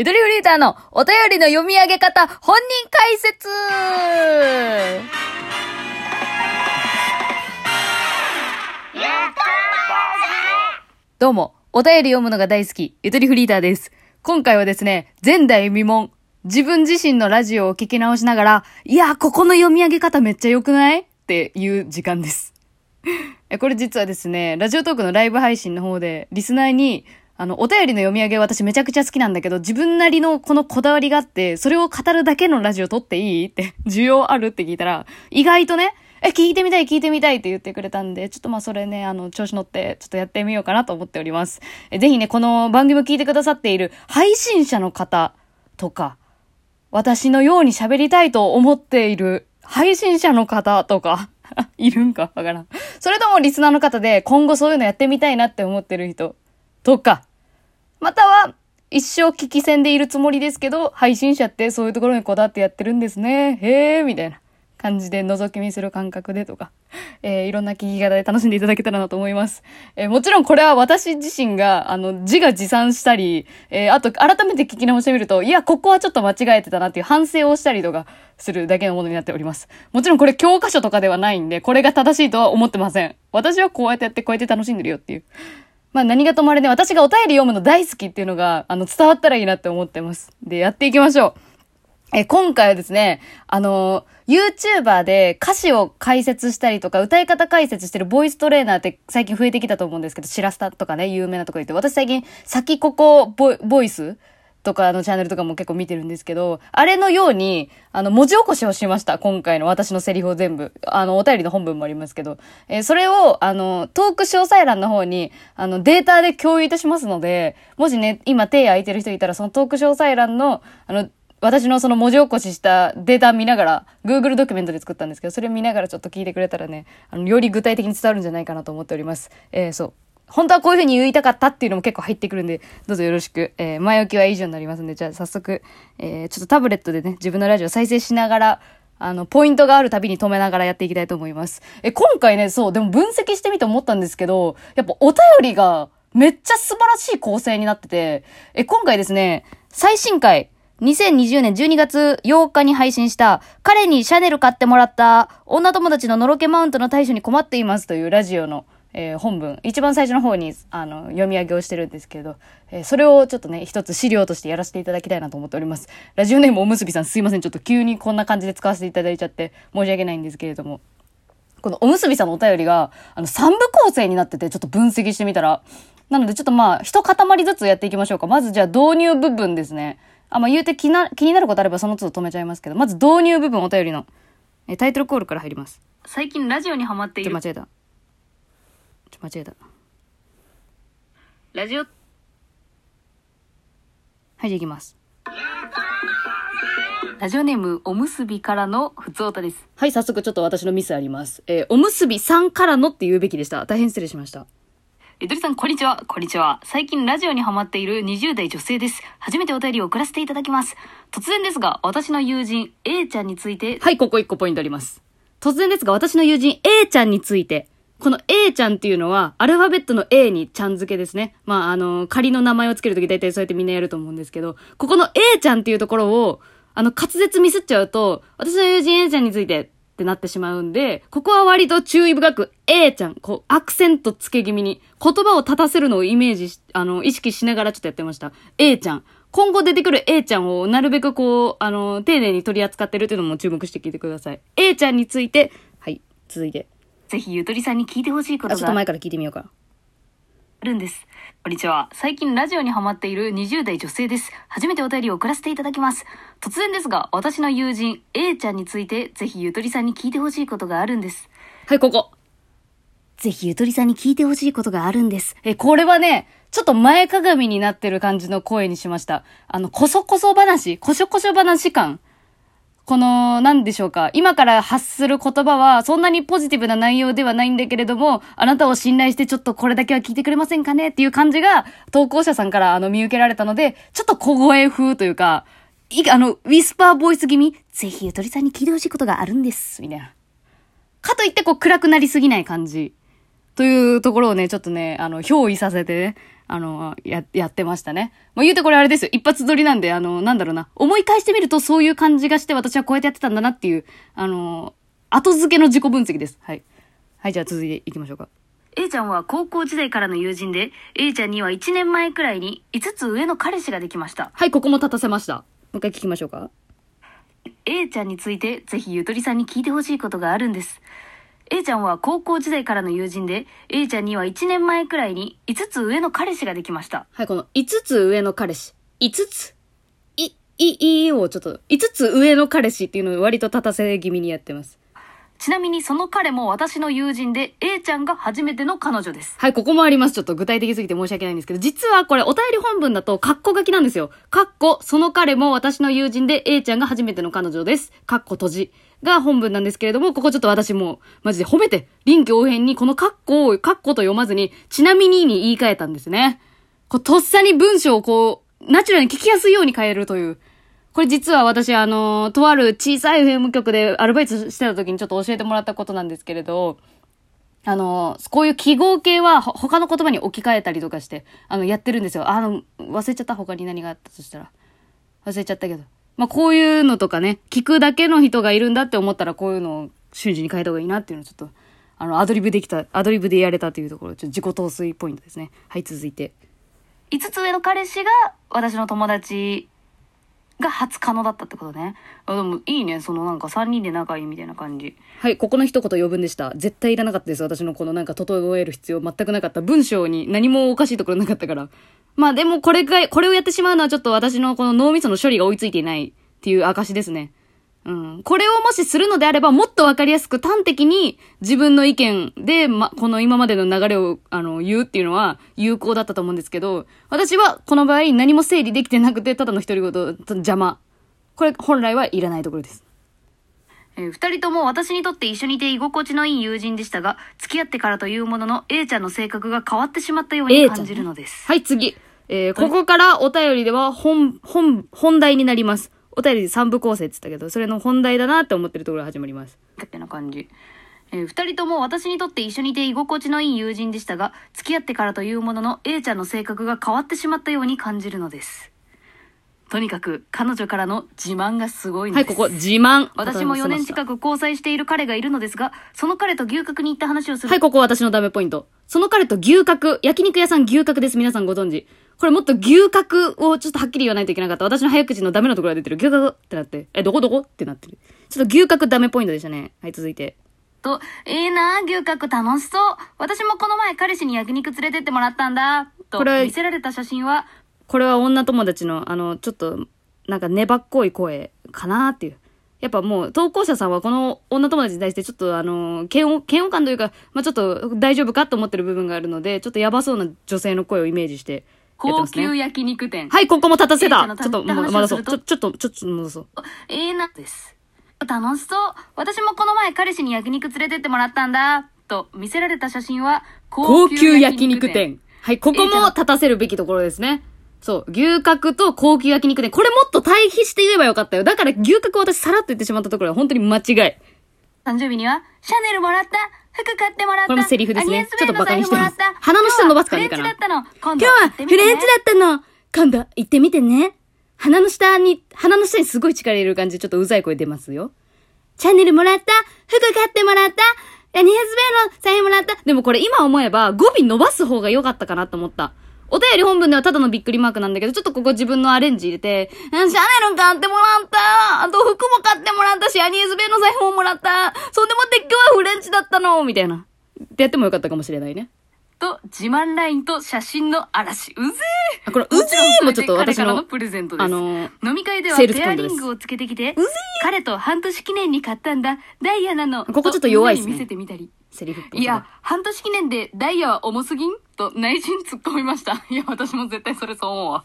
ゆとりフリーターのお便りの読み上げ方、本人解説どうも、お便り読むのが大好き、ゆとりフリーターです。今回はですね、前代未聞、自分自身のラジオを聞き直しながら、いや、ここの読み上げ方めっちゃ良くない？っていう時間です。これ実はですね、ラジオトークのライブ配信の方で、リスナーに、あの、お便りの読み上げ私めちゃくちゃ好きなんだけど、自分なりのこのこだわりがあって、それを語るだけのラジオ撮っていい？って、需要あるって聞いたら、意外とね、え、聞いてみたい、聞いてみたいって言ってくれたんで、ちょっとまあそれね、あの、調子乗って、ちょっとやってみようかなと思っております。えぜひね、この番組を聞いてくださっている配信者の方とか、私のように喋りたいと思っている配信者の方とか、いるんか？わからん。それともリスナーの方で今後そういうのやってみたいなって思ってる人とか、または一生聞き戦でいるつもりですけど、配信者ってそういうところにこだわってやってるんですね。へー、みたいな感じで覗き見する感覚でとか、えーいろんな聞き方で楽しんでいただけたらなと思います。えーもちろんこれは私自身が、あの、自画自賛したり、えーあと改めて聞き直してみると、いや、ここはちょっと間違えてたなっていう反省をしたりとかするだけのものになっております。もちろんこれ教科書とかではないんで、これが正しいとは思ってません。私はこうやってやってこうやって楽しんでるよっていう。まあ何がとまれね、私がお便り読むの大好きっていうのが、あの、伝わったらいいなって思ってます。で、やっていきましょう。え、今回はですね、あの、YouTuber で歌詞を解説したりとか、歌い方解説してるボイストレーナーって最近増えてきたと思うんですけど、シラスタとかね、有名なとこ言って、私最近、先ここボイスとかのチャンネルとかも結構見てるんですけど、あれのように、あの、文字起こしをしました。今回の私のセリフを全部。あの、お便りの本文もありますけど。えーそれを、あの、トーク詳細欄の方に、あの、データで共有いたしますので、もしね、今手空いてる人いたら、そのトーク詳細欄の、あの、私のその文字起こししたデータ見ながら、Google ドキュメントで作ったんですけど、それ見ながらちょっと聞いてくれたらね、あの、より具体的に伝わるんじゃないかなと思っております。えーそう。本当はこういう風に言いたかったっていうのも結構入ってくるんで、どうぞよろしく。えー前置きは以上になりますんで、じゃあ早速、えーちょっとタブレットでね、自分のラジオ再生しながら、あの、ポイントがあるたびに止めながらやっていきたいと思います。え、今回ね、そう、でも分析してみて思ったんですけど、やっぱお便りがめっちゃ素晴らしい構成になってて、え、今回ですね、最新回、2020年12月8日に配信した、彼にシャネル買ってもらった、女友達ののろけマウントの対処に困っていますというラジオの、えー本文、一番最初の方に、あの、読み上げをしてるんですけど、えーそれをちょっとね、一つ資料としてやらせていただきたいなと思っております。ラジオネームおむすびさんすいません、ちょっと急にこんな感じで使わせていただいちゃって申し訳ないんですけれども。このおむすびさんのお便りが、あの、三部構成になってて、ちょっと分析してみたら。なので、ちょっとまあ、一塊ずつやっていきましょうか。まずじゃあ、導入部分ですね。あ、まあ、言うて気な、気になることあればその都度止めちゃいますけど、まず導入部分お便りの、えタイトルコールから入ります。最近ラジオにハマっている間違えた。ちょ、間違えた。ラジオはい、じゃあ行きます。ラジオネームおむすびからのふつおたですはい、早速ちょっと私のミスあります。えーおむすびさんからのって言うべきでした。大変失礼しました。ゆとりさんこんにちはこんにちは最近ラジオにハマっている20代女性です初めてお便りを送らせていただきます突然ですが私の友人 A ちゃんについてはい、ここ1個ポイントあります。突然ですが、私の友人 A ちゃんについて、この A ちゃんっていうのは、アルファベットの A にちゃん付けですね。まあ、あの、仮の名前をつけるとき大体そうやってみんなやると思うんですけど、ここの A ちゃんっていうところを、あの、滑舌ミスっちゃうと、私の友人 A ちゃんについてってなってしまうんで、ここは割と注意深く A ちゃん、こう、アクセントつけ気味に、言葉を立たせるのをイメージし、あの、意識しながらちょっとやってました。A ちゃん。今後出てくる A ちゃんをなるべくこう、あの、丁寧に取り扱ってるっていうのも注目して聞いてください。A ちゃんについて、はい、続いて。ぜひゆとりさんに聞いてほしいこあ、とがちょっと前から聞いてみようか。あるんですこんにちは最近ラジオにハマっている20代女性です初めてお便りを送らせていただきます突然ですが私の友人 A ちゃんについてぜひゆとりさんに聞いてほしいことがあるんですはい、ここ。ぜひゆとりさんに聞いてほしいことがあるんです。え、これはね、ちょっと前かがみになってる感じの声にしました。あの、こそこそ話、こしょこしょ話感。この、なんでしょうか。今から発する言葉は、そんなにポジティブな内容ではないんだけれども、あなたを信頼してちょっとこれだけは聞いてくれませんかねっていう感じが、投稿者さんからあの見受けられたので、ちょっと小声風というか、いあの、ウィスパーボイス気味、ぜひゆとりさんに聞いてほしいことがあるんです。みたいな。かといってこう暗くなりすぎない感じ。というところをね、ちょっとね、あの、憑依させてね、あの、や、やってましたね。まあ、言うてこれあれですよ。一発撮りなんで、あの、なんだろうな。思い返してみるとそういう感じがして私はこうやってやってたんだなっていう、あの、後付けの自己分析です。はい。はい、じゃあ続いていきましょうか。A ちゃんは高校時代からの友人で、A ちゃんには1年前くらいに5つ上の彼氏ができました。はい、ここも立たせました。もう一回聞きましょうか。A ちゃんについてぜひゆとりさんに聞いてほしいことがあるんです。A ちゃんは高校時代からの友人で、A ちゃんには1年前くらいに5つ上の彼氏ができました。はい、この5つ上の彼氏。5つ？い、い、いをちょっと、5つ上の彼氏っていうのを割と立たせ気味にやってます。ちなみにその彼も私の友人で、A ちゃんが初めての彼女です。はい、ここもあります。ちょっと具体的すぎて申し訳ないんですけど、実はこれお便り本文だと、カッコ書きなんですよ。カッコ、その彼も私の友人で A ちゃんが初めての彼女です。カッコ閉じ。が本文なんですけれども、ここちょっと私も、マジで褒めて、臨機応変にこのカッコを、カッコと読まずに、ちなみにに言い換えたんですね。こう、とっさに文章をこう、ナチュラルに聞きやすいように変えるという。これ実は私、あの、とある小さい FM 局でアルバイトしてた時にちょっと教えてもらったことなんですけれど、あの、こういう記号系は他の言葉に置き換えたりとかして、あの、やってるんですよ。あの、忘れちゃった他に何があったとしたら。忘れちゃったけど。まあ、こういうのとかね、聞くだけの人がいるんだって思ったら、こういうのを瞬時に変えた方がいいなっていうのをちょっと、あの、アドリブできた、アドリブでやれたというところ、ちょっと自己陶酔ポイントですね。はい、続いて。5つ上の彼氏が私の友達が初可能だったってことね。あでもいいね、そのなんか3人で仲いいみたいな感じ。はい、ここの一言余分でした。絶対いらなかったです。私のこのなんか整える必要全くなかった。文章に何もおかしいところなかったから。まあでもこれが、これをやってしまうのはちょっと私のこの脳みその処理が追いついていないっていう証ですね。うん。これをもしするのであれば、もっとわかりやすく端的に自分の意見で、ま、この今までの流れを、あの、言うっていうのは有効だったと思うんですけど、私はこの場合何も整理できてなくて、ただの独り言、邪魔。これ本来はいらないところです。えー二人とも私にとって一緒にいて居心地のいい友人でしたが、付き合ってからというものの A ちゃんの性格が変わってしまったように感じるのです。はい、次。えー、ここからお便りでは本、本、本題になります。お便りで3部構成って言ったけど、それの本題だなって思ってるところが始まります。ってな感じ。えー二人とも私にとって一緒にいて居心地のいい友人でしたが、付き合ってからというものの A ちゃんの性格が変わってしまったように感じるのです。とにかく彼女からの自慢がすごいのはい、です。ここ、自慢。私も4年く。近く交際している彼がいるのですが、その彼と牛角に行った話をする。はい、ここ私のダメポイント。その彼と牛角、焼肉屋さん牛角です。皆さんご存知。これもっと牛角をちょっとはっきり言わないといけなかった。私の早口のダメなところが出てる。牛角ってなって。え、どこどこってなってる。ちょっと牛角ダメポイントでしたね。はい、続いて。と、ええな牛角楽しそう。私もこの前彼氏に焼肉連れてってもらったんだ。とこれ見せられた写真は、これは女友達の、あの、ちょっと、なんか粘っこい声かなっていう。やっぱもう、投稿者さんはこの女友達に対してちょっとあの、嫌悪、嫌悪感というか、まあちょっと大丈夫かと思ってる部分があるので、ちょっとやばそうな女性の声をイメージして高。級焼肉店。はい、ここも立たせた。ちょっと、戻そう。ちょ、ちょっと、ちょっと戻そう。ええなです。楽しそう。私もこの前彼氏に焼肉連れてってもらったんだ。と見せられた写真は、高級焼肉店。はい、ここも立たせるべきところですね。そう、牛角と高級焼肉店。これもっと対比して言えばよかったよ。だから牛角を私さらっと言ってしまったところは本当に間違い。誕生日には、シャネルもらった。服買ってもらった。これもセリフですねちょっとバカにしてます鼻の下伸ばすからいいかな今日はフレンチだったの。今度行ってみてねフレンチだったの。今度行ってみてね。鼻の下に、鼻の下にすごい力入れる感じでちょっとうざい声出ますよ。チャンネルもらった服買ってもらったアニエスベイの財布もらったでもこれ今思えば語尾伸ばす方が良かったかなと思った。お便り本文ではただのびっくりマークなんだけど、ちょっとここ自分のアレンジ入れて、シャネル買ってもらったあと服も買ってもらったし、アニーズベイの財布ももらったそんでもって今日はフレンチだったのみたいな。ってやってもよかったかもしれないね。と、自慢ラインと写真の嵐。うぜあ、これ、えうぜーもちょっと私の彼からの、プレゼントです。あのー飲み会ではペアリングをつけてきて、彼と半年記念に買ったんだ。ダイヤなの。ここちょっと弱いっすね見せてみたり。セリフいや、半年記念でダイヤは重すぎん？と内心突っ込みました。いや、私も絶対それそう思うわ。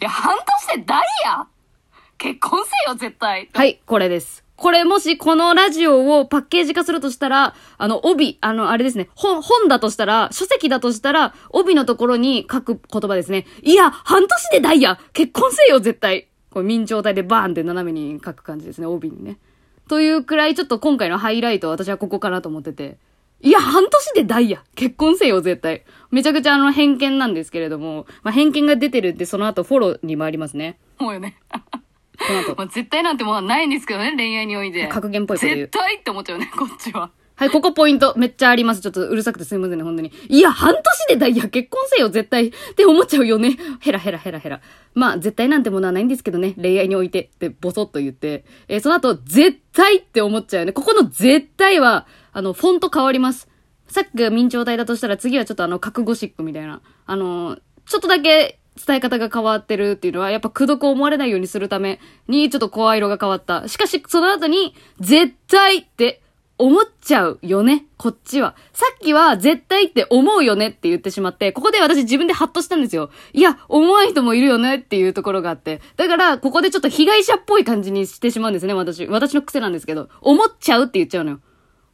いや、半年でダイヤ？結婚せよ、絶対。はい、これです。これもしこのラジオをパッケージ化するとしたら、あの、帯、あの、あれですね、本、本だとしたら、書籍だとしたら、帯のところに書く言葉ですね。いや、半年でダイヤ結婚せよ、絶対これ明朝体でバーンって斜めに書く感じですね、帯にね。というくらい、ちょっと今回のハイライトは私はここかなと思ってて。いや、半年でダイヤ。結婚せよ、絶対。めちゃくちゃあの偏見なんですけれども、まあ、偏見が出てるんで、その後フォローに回りますね。もうよね。まあ、絶対なんてもうないんですけどね、恋愛において。格言っぽいこと言う絶対って思っちゃうね、こっちは。はい、ここポイント。めっちゃあります。ちょっとうるさくてすいませんね、本当に。いや、半年でダイヤ結婚せよ、絶対。って思っちゃうよね。ヘラヘラヘラヘラ。まあ、絶対なんてものはないんですけどね。恋愛において。ってボソッと言って。えーその後、絶対って思っちゃうよね。ここの絶対は、あの、フォント変わります。さっきが明朝体だとしたら、次はちょっとあの、覚悟シックみたいな。あのーちょっとだけ伝え方が変わってるっていうのは、やっぱ苦毒を思われないようにするために、ちょっと声色が変わった。しかし、その後に、絶対って思っちゃうよね、こっちは。さっきは絶対って思うよねって言ってしまって、ここで私自分でハッとしたんですよ。いや、思わん人もいるよねっていうところがあって。だから、ここでちょっと被害者っぽい感じにしてしまうんですね、私。私の癖なんですけど。思っちゃうって言っちゃうのよ。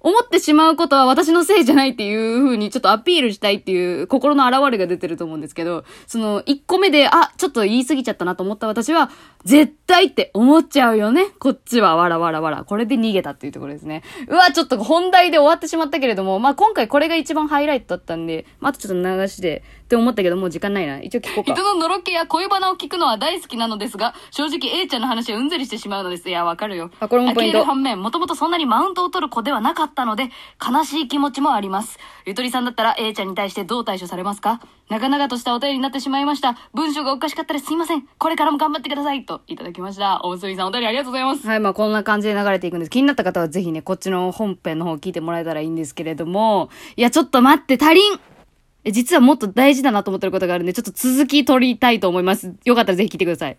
思ってしまうことは私のせいじゃないっていう風にちょっとアピールしたいっていう心の表れが出てると思うんですけど、その1個目で、あ、ちょっと言い過ぎちゃったなと思った私は、絶対って思っちゃうよね。こっちはわらわらわら。これで逃げたっていうところですね。うわ、ちょっと本題で終わってしまったけれども、まあ今回これが一番ハイライトだったんで、まああとちょっと流しでって思ったけど、もう時間ないな。一応聞こうか人。ののろけや恋バナを聞くのは大好きなのですが、正直 A ちゃんの話はうんざりしてしまうのです。いや、わかるよ。あこれもポイント反面、もともとそんなにマウントを取る子ではなかったったので、悲しい気持ちもあります。ゆとりさんだったら A ちゃんに対してどう対処されますか？長々としたお便りになってしまいました。文章がおかしかったらすいません。これからも頑張ってください。と、いただきました。おむすびさんお便りありがとうございます。はい、まあこんな感じで流れていくんです。気になった方はぜひね、こっちの本編の方聞いてもらえたらいいんですけれども、いや、ちょっと待って、足りん実はもっと大事だなと思ってることがあるんで、ちょっと続き取りたいと思います。よかったらぜひ聞いてください。